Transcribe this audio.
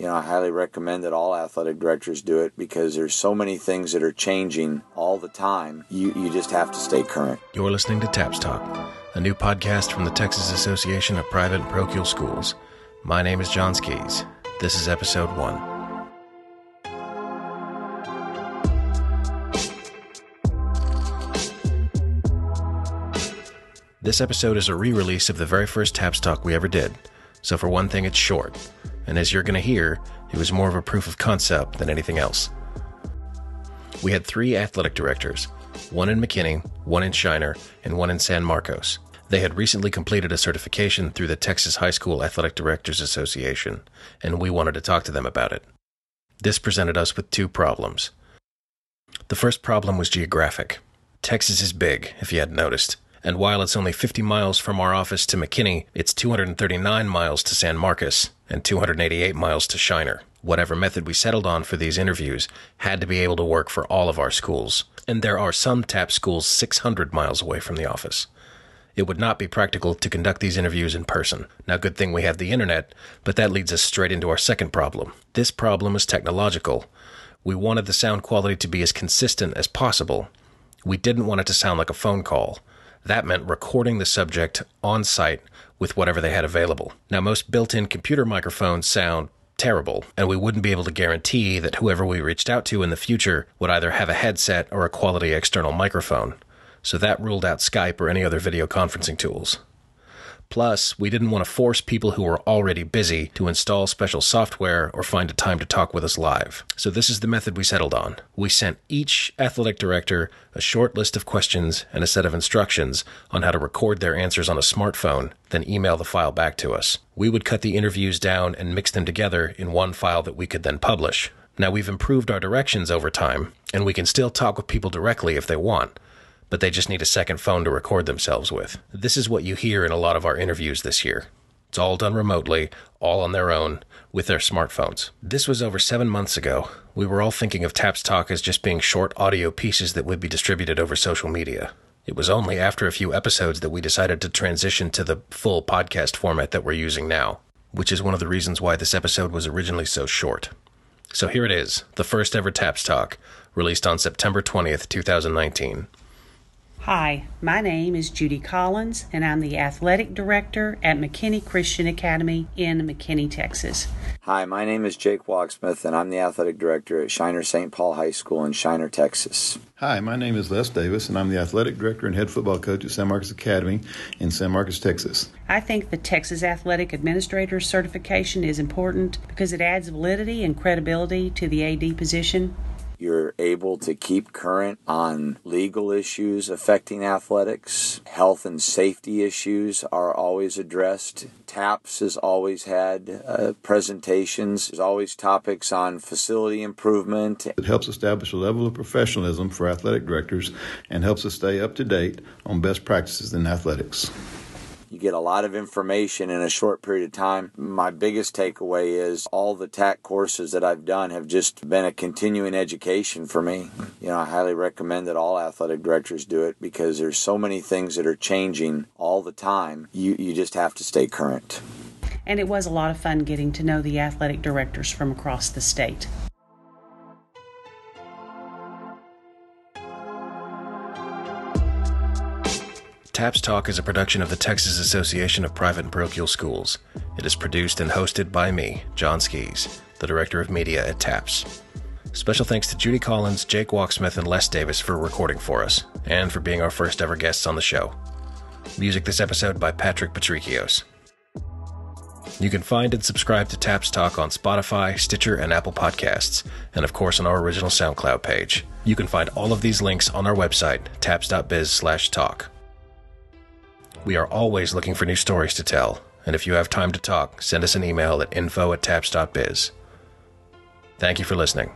You know, I highly recommend that all athletic directors do it because there's so many things that are changing all the time. You, you just have to stay current. You're listening to TAPS Talk, a new podcast from the Texas Association of Private and Parochial Schools. My name is John Skis. This is episode one. This episode is a re release of the very first TAPS Talk we ever did, so for one thing, it's short. And as you're going to hear, it was more of a proof of concept than anything else. We had three athletic directors one in McKinney, one in Shiner, and one in San Marcos. They had recently completed a certification through the Texas High School Athletic Directors Association, and we wanted to talk to them about it. This presented us with two problems. The first problem was geographic. Texas is big, if you hadn't noticed and while it's only 50 miles from our office to McKinney, it's 239 miles to San Marcos and 288 miles to Shiner. Whatever method we settled on for these interviews had to be able to work for all of our schools, and there are some TAP schools 600 miles away from the office. It would not be practical to conduct these interviews in person. Now, good thing we have the internet, but that leads us straight into our second problem. This problem is technological. We wanted the sound quality to be as consistent as possible. We didn't want it to sound like a phone call. That meant recording the subject on site with whatever they had available. Now, most built in computer microphones sound terrible, and we wouldn't be able to guarantee that whoever we reached out to in the future would either have a headset or a quality external microphone. So that ruled out Skype or any other video conferencing tools. Plus, we didn't want to force people who were already busy to install special software or find a time to talk with us live. So, this is the method we settled on. We sent each athletic director a short list of questions and a set of instructions on how to record their answers on a smartphone, then email the file back to us. We would cut the interviews down and mix them together in one file that we could then publish. Now, we've improved our directions over time, and we can still talk with people directly if they want but they just need a second phone to record themselves with. This is what you hear in a lot of our interviews this year. It's all done remotely, all on their own, with their smartphones. This was over seven months ago. We were all thinking of Taps Talk as just being short audio pieces that would be distributed over social media. It was only after a few episodes that we decided to transition to the full podcast format that we're using now, which is one of the reasons why this episode was originally so short. So here it is, the first ever Taps Talk, released on September 20th, 2019. Hi, my name is Judy Collins, and I'm the athletic director at McKinney Christian Academy in McKinney, Texas. Hi, my name is Jake Walksmith, and I'm the athletic director at Shiner St. Paul High School in Shiner, Texas. Hi, my name is Les Davis, and I'm the athletic director and head football coach at San Marcos Academy in San Marcos, Texas. I think the Texas Athletic Administrator certification is important because it adds validity and credibility to the AD position. You're able to keep current on legal issues affecting athletics. Health and safety issues are always addressed. TAPS has always had uh, presentations. There's always topics on facility improvement. It helps establish a level of professionalism for athletic directors and helps us stay up to date on best practices in athletics. You get a lot of information in a short period of time. My biggest takeaway is all the TAC courses that I've done have just been a continuing education for me. You know, I highly recommend that all athletic directors do it because there's so many things that are changing all the time. You, you just have to stay current. And it was a lot of fun getting to know the athletic directors from across the state. TAPS Talk is a production of the Texas Association of Private and Parochial Schools. It is produced and hosted by me, John Skis, the Director of Media at TAPS. Special thanks to Judy Collins, Jake Walksmith, and Les Davis for recording for us, and for being our first ever guests on the show. Music this episode by Patrick Patrikios. You can find and subscribe to TAPS Talk on Spotify, Stitcher, and Apple Podcasts, and of course on our original SoundCloud page. You can find all of these links on our website, taps.biz/talk. We are always looking for new stories to tell, and if you have time to talk, send us an email at info at taps.biz. Thank you for listening.